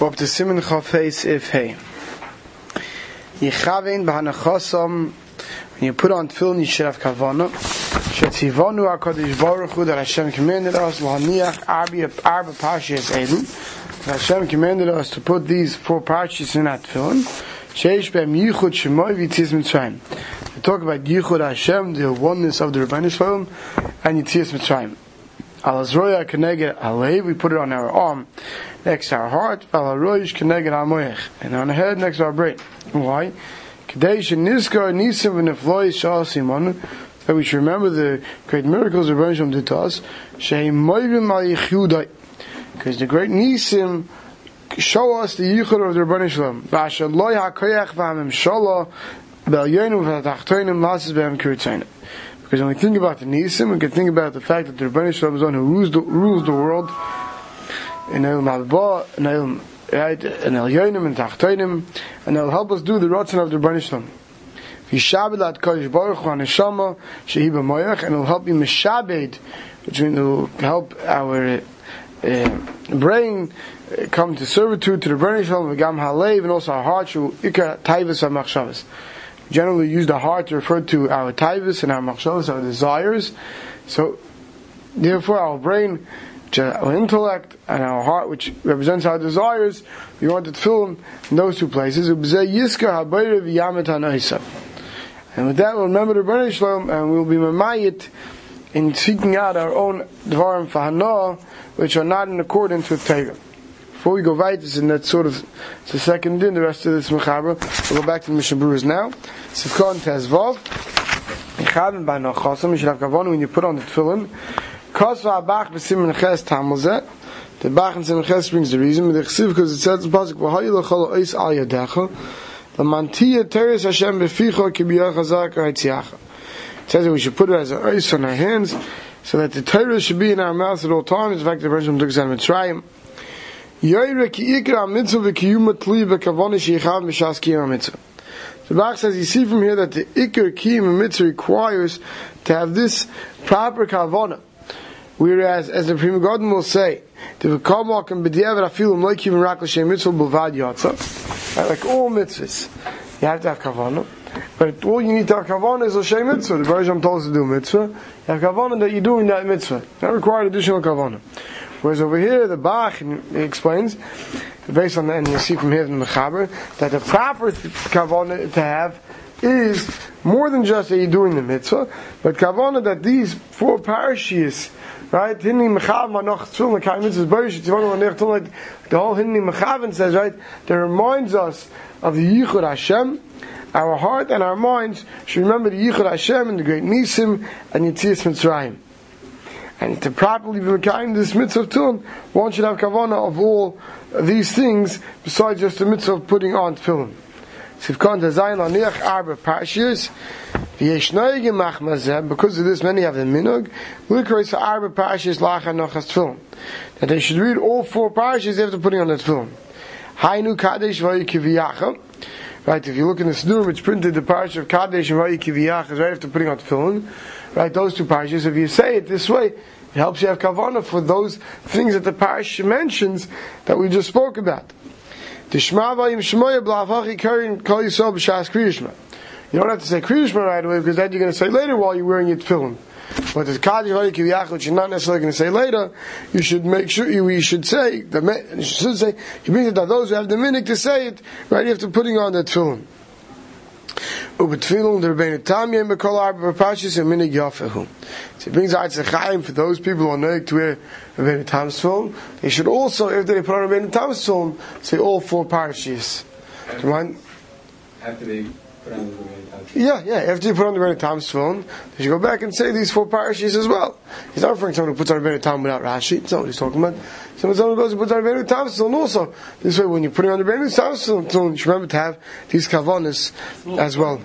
We're up Chafes If Hey. Yechavin b'hanachosam when you put on tefillin you should have kavana shetzivonu HaKadosh Baruch Hu that Hashem commanded us l'haniach arba arba parshas elu Hashem commanded us to put these four parshas in that tefillin sheish be'em yichud shemoy v'yitzias mitzrayim we talk about yichud Hashem the oneness of the Rebbeinu Shalom and yitzias mitzrayim Al Azroya Keneged Alev, we put it on our arm next to our heart. Al Aroyish Keneged Amoyech, and on the head next to our brain. Why? Kadesh Niskar Nisim V'Nefloy Shal Simon, that we should remember the great miracles of Rebbeinu did to us. Sheim Moivim Al because the great Nisim show us the Yichud of the Rebbeinu Shalom. V'Asher Loy HaKoyach V'Amim Shala B'Elyenu V'Tachtoinim Lasis B'Em Kirtzainim. Because when we think about the Nisim, we can think about the fact that the Rebbeinu Shalom is one who rules the, rules the world in El Malba, in El right, in El Yonim, and Tachtoinim, and it'll help us do the Ratzon of the Rebbeinu Shalom. Yishabed Kodesh Baruch Hu Neshama Shehi B'Moyach, and it'll help you Mishabed, which means it'll help our uh, brain uh, come to servitude to the Rebbeinu Shalom, V'Gam Halev, and also our heart, Shu Ika Taivas HaMachshavas generally use the heart to refer to our taivas and our machshavas, our desires. So, therefore, our brain, our intellect, and our heart, which represents our desires, we want to fill in those two places. And with that, we'll remember the Rebbeinu Shalom, and we'll be mamayit in seeking out our own dvarim fahana, which are not in accordance with Torah. Before we go right, this is that sort of the second din. The rest of this mechaber. We'll go back to the Mishnah Berurah's now. Sivkon Tezvov. Mechaber by Nochasim. You should have kavon when you put on the tefillin. Kosva Abach b'Simin Ches Tamuzet. The Bach and Simin Ches brings the reason. The Chesiv because it says in Pasuk V'Hayi L'Chol Ois Al Yadecha. L'Mantiya Teres Hashem B'Ficho Kibiyach Hazak Ha'itziacha. It says that we should put it as an ois on our hands so that the Torah should be in our mouth at all times. In fact, the Rebbe took Zan Mitzrayim. Yoire ki ikra mitzvah mishas mitzvah. The Bach says, you see from here that the ikr kiyum mitzvah requires to have this proper kavona. Whereas, as the Prima Godin will say, the v'kamal can b'diavad afilim like rak l'shem mitzvah b'vad yotza. Like all mitzvahs, you have to have kavona. But all you need to have kavana is l'shem mitzvah. The Beresham told us to do mitzvah. You have kavana that you're doing that mitzvah. That required additional kavana. Whereas over here, the Bach explains, based on that, and you see from here in the Mechaber, that the proper kavanah to have is more than just that you're doing the mitzvah, but kavanah that these four parashiyas, right, hinni like the whole hinni mechavin says, right, that reminds us of the yichud Hashem, our heart and our minds should remember the yichud Hashem and the great nisim and yitzias mitzrayim. And to properly be Mekayim this mitzvah of tefillin, one should have kavana of all these things besides just the mitzvah of putting on tefillin. Because of this many have the minug. That they should read all four parshiyas after putting on the tefillin. Hainu Kadesh V'yikiviyacha, Right, if you look in the Sidur, it's printed the parish of Kadesh and V'yikiviyacha, right after putting on the tefillin right? Those two parashas. If you say it this way, it helps you have kavana for those things that the parish mentions that we just spoke about. You don't have to say Kriyishma right away because that you're going to say later while you're wearing your tefillin. But the Kaddish which you're not necessarily going to say later, you should make sure you, you should say you should say you mean that those who have the minute to say it right after putting on the tefillin. Ubetfilung der Rebbeinu Tamya Mekol Arba Parshas and Minig Yafehu. So he brings out Zechaim for those people who are knowing to wear Rebbeinu Tam's film. They should also, if they put on Rebbeinu Tam's film, say all four parashas. Do you mind? After they put on the Rebbeinu Tam's Yeah, yeah. After you put on the Rebbeinu Tam's phone, they should go back and say these four parashas as well. He's not referring to someone who puts on Rebbeinu Tam without Rashi. That's not what he's talking about. Someone who goes and puts on Rebbeinu Tam's phone also. This way, when you're putting on the Rebbeinu Tam's phone, you should remember to have these kavanas as well.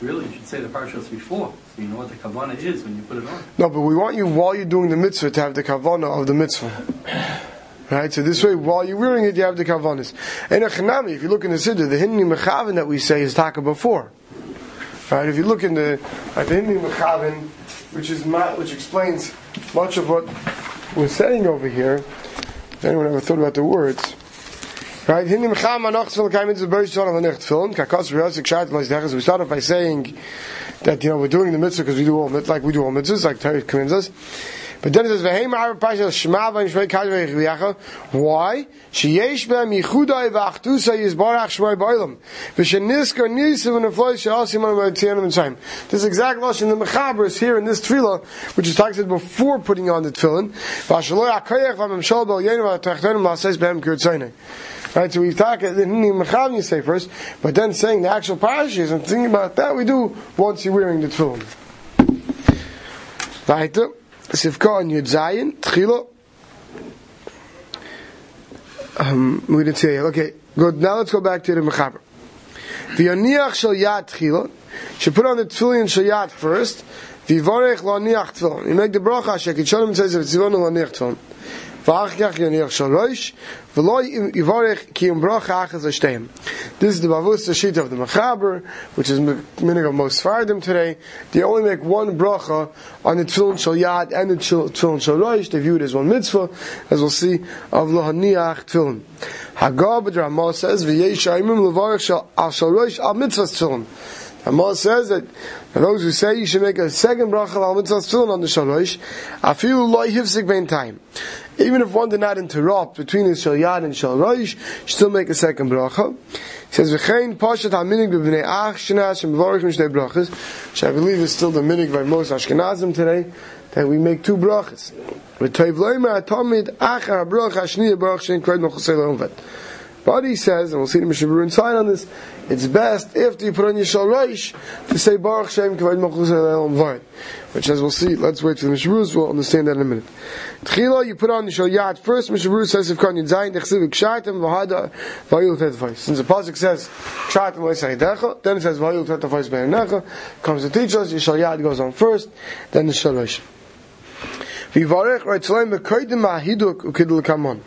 Really, you should say the parashas before, so you know what the kavana is when you put it on. No, but we want you while you're doing the mitzvah to have the kavana of the mitzvah. Right, so this way, while you're wearing it, you have the kavanas. And a chanami, if you look in the siddur, the hinni mechavin that we say is taka before. Right, if you look in the at the hinni mechavin, which is ma- which explains much of what we're saying over here. If anyone ever thought about the words, Right? Hinni mecham anoch tefillin kai mitzvah berish tzvon al anich tefillin. Kakos v'yosik shayat lois. We start off by saying that, you know, we're doing the mitzvah because we do all like we do all mitzvahs, like Torah commands us. But then it says, "V'heim ha'ar pasha shema v'im shmei kaj v'yichacha." Why? Sheyesh b'hem yichudai v'achtusa yizbarach shmei ba'olam. V'sheniskar nisim v'nefloy she'asim on v'tzianim and This exact lashon the mechaber is here in this tefillah, which is talked about before putting on the tefillin. V'ashaloi ha'koyach v'memshol b'al v'tachtenim la'asais b'hem kirtzaynei. Right, so we talk uh, in Mechav you say first, but then saying the actual parashas and thinking about that we do once you're wearing the tefillin. Right, Sivka on Yud Zayin, Tchilo. Um, we didn't say it. Okay, good. Now let's go back to the Mechaber. V'yoniach shel yad tchila. Should put on the tefillin shel yad first. V'yivorech lo niach tefillin. You make the bracha. Shekit shalom says it's lo niach tefillin. This is the Bavus, the sheet of the Mechaber, which is meaning of most Fardim today. They only make one bracha uh, on the Tfilin Shal Yad and the Tfilin Shal Rosh. They view it as one mitzvah, as we'll see, of Lohaniach Tfilin. Hagab Ramah says, V'yesh ha'imim levarech shal al Shal Rosh al mitzvah Tfilin. Ramah says that those who say you should make a second bracha al mitzvah Tfilin on the Shal Rosh, afilu loy hivsik bein time. Even if one did not interrupt between the Shal Yad and Shal Rosh, still make a second bracha He says v'chein pashat haminig b'bnei ach shnas and b'varich mishnei brachas, which I believe is still the minig by most Ashkenazim today, that we make two brachas. V'toiv loimer atomid achar bracha shniya barach shein kred nochosei le'onvet. But he says, and we'll see the Mishnah sign on this, it's best if you put on your Shal Reish to say Baruch Shem Kavod Malchus Vayit. Which as we'll see, let's wait for the Mishnah we'll understand that in a minute. Tchila, you put on the Shal Yad first, Mishnah says, if Kan Yidzayin, Dechsiv Kshaitim, Vahada, Vayil Tetafais. Since the Pasuk says, Kshaitim Loisai Decha, then it says, Vayil Tetafais Be'er comes to teach us, your Shal Yad goes on first, then the Shal Reish. Vivarech, right, Tzlaim, Bekoidim Ma'ahiduk, Ukidul Kamon.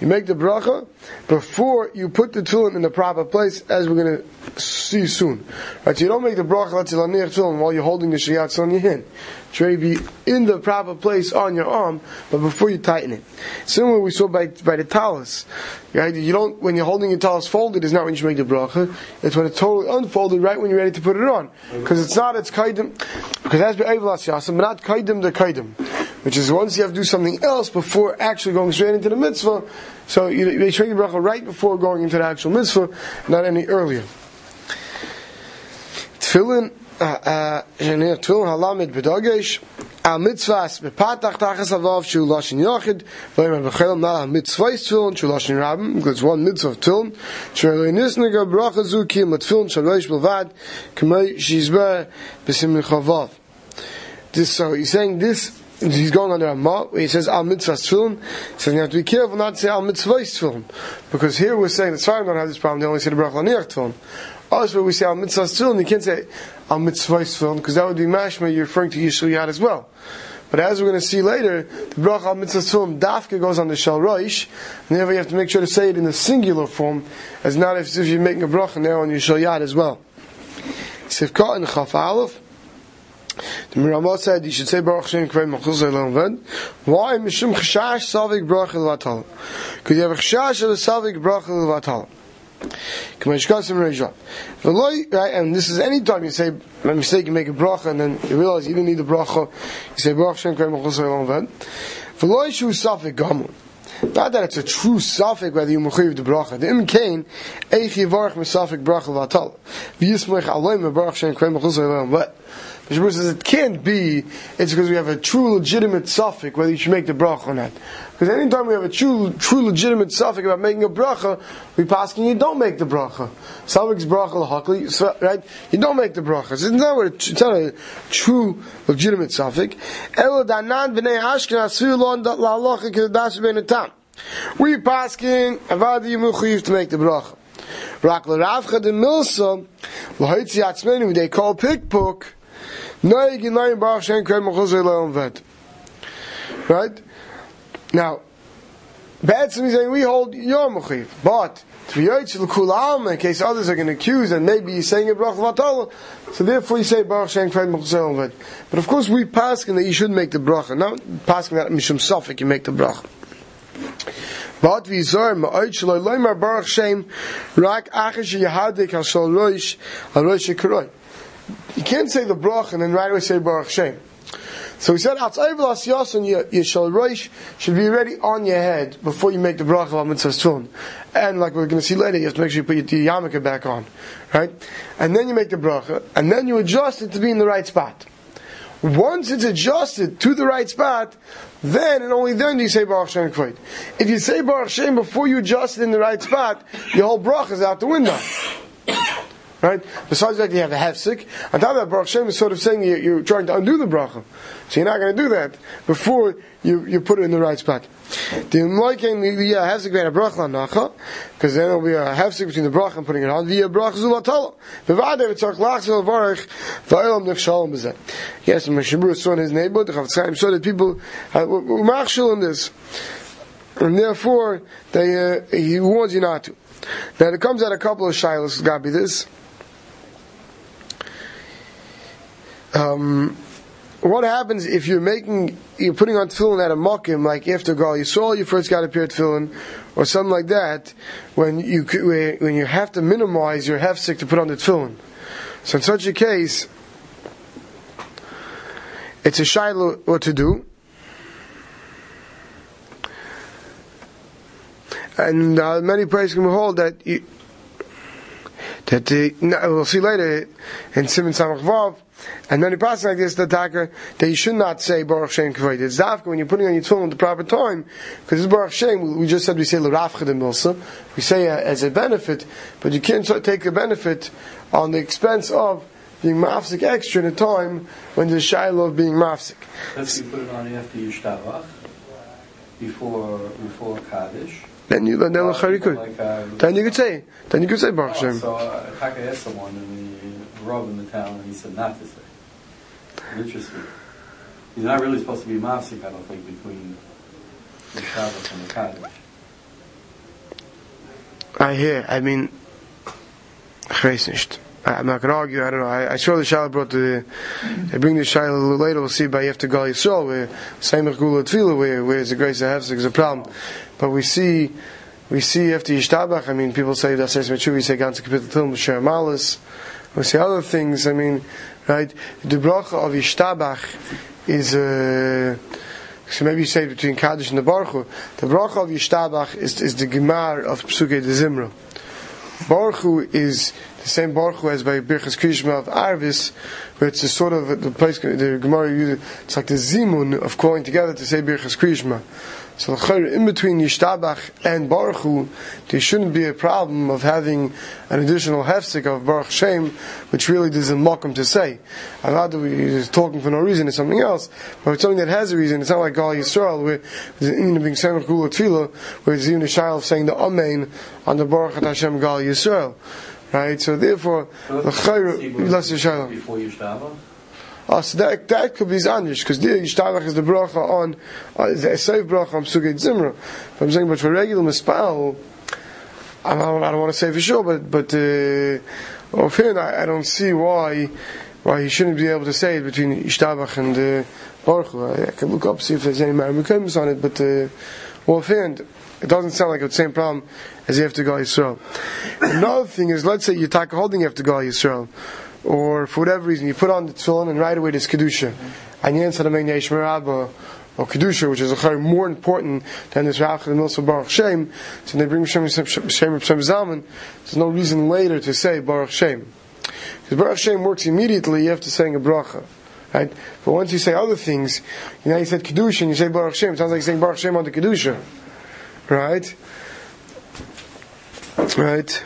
You make the bracha before you put the tefillin in the proper place, as we're going to see soon. Right? So you don't make the bracha say tefillin while you're holding the shayat on your hand. It should be in the proper place on your arm, but before you tighten it. Similar we saw by by the talis. Right? You don't when you're holding your talis folded is not when you should make the bracha. It's when it's totally unfolded, right when you're ready to put it on, because it's not it's kaidim because that's be but not kaidim the kaidim which is once you have to do something else before actually going straight into the mitzvah. So you, you make the bracha right before going into the actual mitzvah, not any earlier. Tefillin, uh, uh, tefillin halamid b'dagesh, al mitzvahs bepatach tachas avav shu lashin yachid, v'yim b'chelam not al mitzvahs tefillin shu lashin rabim, because one mitzvah of tefillin, shrei nisnega bracha zu kim tefillin shalosh b'vad, k'mei shizbeh b'sim chavav. This, so he's saying this he's going under the Ramah, he says Al Mitzvah Tefillin, he says you have to be careful not to say Al Mitzvah Tefillin, because here we're saying the Tzvarim don't have this problem, they only say the Brach Laniach Tefillin. Also, we say Al Mitzvah Tefillin, you can't say Al Mitzvah Tefillin, because that would be mashma, you're referring to Yishul Yad as well. But as we're going to see later, the Brach Al Mitzvah Tefillin, Dafka goes on the Shal Roish, and therefore you have to make sure to say it in the singular form, as not as if you're making a bracha now on Yishul Yad as well. Sivka and Chaf Aleph, the Miramah said you should say Baruch Shem Kvei Machuz Elam Why? Mishum Chashash Savik Baruch El Because you have a Chashash of the Savik Baruch El Vatal. Right, and this is any time you say by mistake you make a bracha and then you realize you didn't need the bracha, you say Baruch Shem Kvei Machuz Elam Vad. V'loi Shu Savik Gamun. Not that it's a true suffix whether you mechayiv the bracha. The im kain eich yivarach misafik bracha vatal. V'yismech aloim mebarach shem krem mechuz elam. But Shabbos says it can't be, it's because we have a true legitimate suffix whether you should make the bracha or not. Because anytime we have a true, true legitimate suffix about making a bracha, we pass and you don't make the bracha. Suffix bracha lahakli, right? You don't make the bracha. It's not, a, it's not a true legitimate suffix. Elo danan b'nei Ashkenaz sfiru lo la'alocha kedash b'nei tam. We paskin to make the bracha. Rak l'ravcha de milsa, l'hoitzi atzmenu, they call pickpook, Right? Now, Batsim is saying we hold your Mechiv, but in case others are going to accuse and maybe he's saying a brach vatala, so therefore you say Baruch Shem Kved Mechzel But of course we pass that you should make the bracha, not pass that Mishum Safik you make the bracha. But we zor ma'od shelo loymar baruch shem rak acher sheyahadik al shal roish al roish. You can't say the brach and then right away say baruch shem. So we said outside of Las and your, your shal roish should be ready on your head before you make the brach of mitzvah tefillin. And like we're going to see later, you have to make sure you put your yarmulke back on, right? And then you make the bracha, and then you adjust it to be in the right spot. Once it's adjusted to the right spot, then and only then do you say Baruch Shem Kvod. If you say Baruch Shem before you adjust it in the right spot, your whole bracha is out the window. Right? Besides that, you have a hefsek. On top of that, Baruch Shem is sort of saying you're, you're trying to undo the bracha. So you're not going to do that before you, you put it in the right spot. The Moikin, the hefsek bein a bracha nacha, because then there'll be a hefsek between the bracha and putting it on. Via bracha zulatala. V'vade v'tzach lachzel varich v'olam nechshalom b'zeh. Yes, Meshabur saw in his neighborhood, the Chavetz saw that people uh, were machshel in this. And therefore, they, uh, he warns you not to. Now, it comes out a couple of shilas, it's got be this. Um, what happens if you're making, you're putting on tefillin at a mokim, like after Gal Yisrael, you first got to appear tefillin, or something like that, when you when you have to minimize your hefsek to put on the tefillin. So in such a case, it's a shiloh what to do. And uh, many places can hold that you, that we'll see later in Simon Samach Vav, and many passages like this, the attacker, that you should not say Baruch Shem Kavod. It's Dafka when you're putting on your tefillin at the proper time, because it's Baruch Shem, we just said we say L'Rafchadim Milsa, we say uh, as a benefit, but you can't take the benefit on the expense of being mafsik extra in a time when there's shiloh of being mafsik. Let's you put it on after Yishtabach, before, before Kaddish. Then you then Uh, uh, like, uh, Then you could say. Then you could say Baruch Shem. So uh, Taka asked someone in Rav in the town, and he said not to say. Interesting. He's not really supposed to be mafsik, I don't think, between the Shabbos and the Kaddish. I hear. I mean. I- I'm not going to argue. I don't know. I, I the Shiloh brought the. They bring the Shiloh a little later. We'll see by Yefta Gal Yisrael where Samech Gula Tefillah where where the grace of Hefsek is a problem. But we see. We see after Yishtabach, I mean, people say that says Mechu, we say Ganze Kapitel Tilm Sher Malis. We see other things, I mean, right? The bracha of Yishtabach is, uh, so maybe you say between Kaddish and the Baruch. The bracha of Yishtabach is, is the Gemar of Psuke de Zimra. Baruch is the same Baruch as by Birchas Krishma of Arvis, where it's a sort of the place the Gemara. It's like the zimun of calling together to say Birchas Krishma. So the in between Yishtabach and Baruch Hu, there shouldn't be a problem of having an additional hefsek of Baruch Shem, which really doesn't mock him to say. I rather we're talking for no reason, it's something else. But it's something that has a reason. It's not like Gal Yisrael, where there's an being Semach Gula Tefillah, where there's even a child of saying the Amen on the Baruch At Hashem Gal Yisrael. Right? So therefore, the Chayr. Before Yishtabach? Oh, so that, that could be Zandish, because the Yishtabach is the bracha on, uh, the safe bracha on Psugei Zimra. But I'm saying, but for regular Mispal, I don't, I don't want to say for sure, but, but, uh, offhand, I, I don't see why, why he shouldn't be able to say it between Yishtabach and, uh, Baruch. I, I can look up, see if there's any Maramukaimus on it, but, uh, offhand, it doesn't sound like the same problem as you have to go Yisrael. Another thing is, let's say you're holding you have to go Yisrael, or for whatever reason you put on the tefillin and right away there's kedusha, and you answer the main Yesh Merabah, or kedusha, which is a more important than this Rav and Milsa Baruch Shem. So they bring Shem Shem Shem Zaman. There's no reason later to say Baruch Shem, because Baruch Shem works immediately. You have to say a bracha. Right? But once you say other things, you know, you said Kedusha and you say Baruch Shem, it sounds like you're saying Baruch Shem on the Kedusha. Right? Right?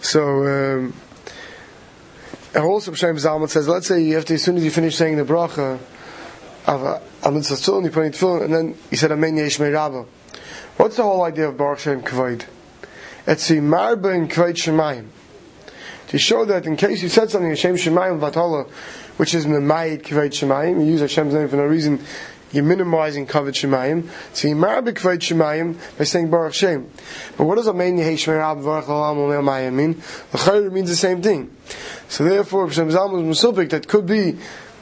So, um, and also Shem Zalman says, let's say you have to, as soon as you finish saying the bracha, of a Amin Satzul, you put in tefillin, and then you said Amen Yesh Rabba. What's the whole idea of Baruch Shem Kavod? It's the Marba in Kavod Shemayim. To show that in case you said something, Hashem Shemayim Vatala, which is Memayit Kavod Shemayim, you use Hashem's name for no reason, you're minimizing Kavod Shemayim. So you Marba Kavod Shemayim by saying Baruch Shem. But what does Amen Yesh Rabba Baruch Olam Omer Mayim mean? The Chayr means the same thing. So therefore, Hashem Zalman was Musupik, that could be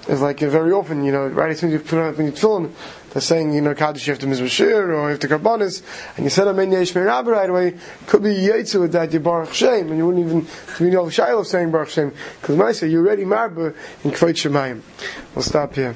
is like uh, very often, you know, right as soon as you put on when you tefillin, they're saying, you know, Kaddish, you have to Mizrashir, or have to Karbonis, and you said Amen Yesh Rabbi right away, could be Yetzu with that, you Baruch Shem, and you wouldn't even, you know, Shiloh saying Baruch Shem, because I say, you're already Marba in Kvot Shemayim. We'll stop here.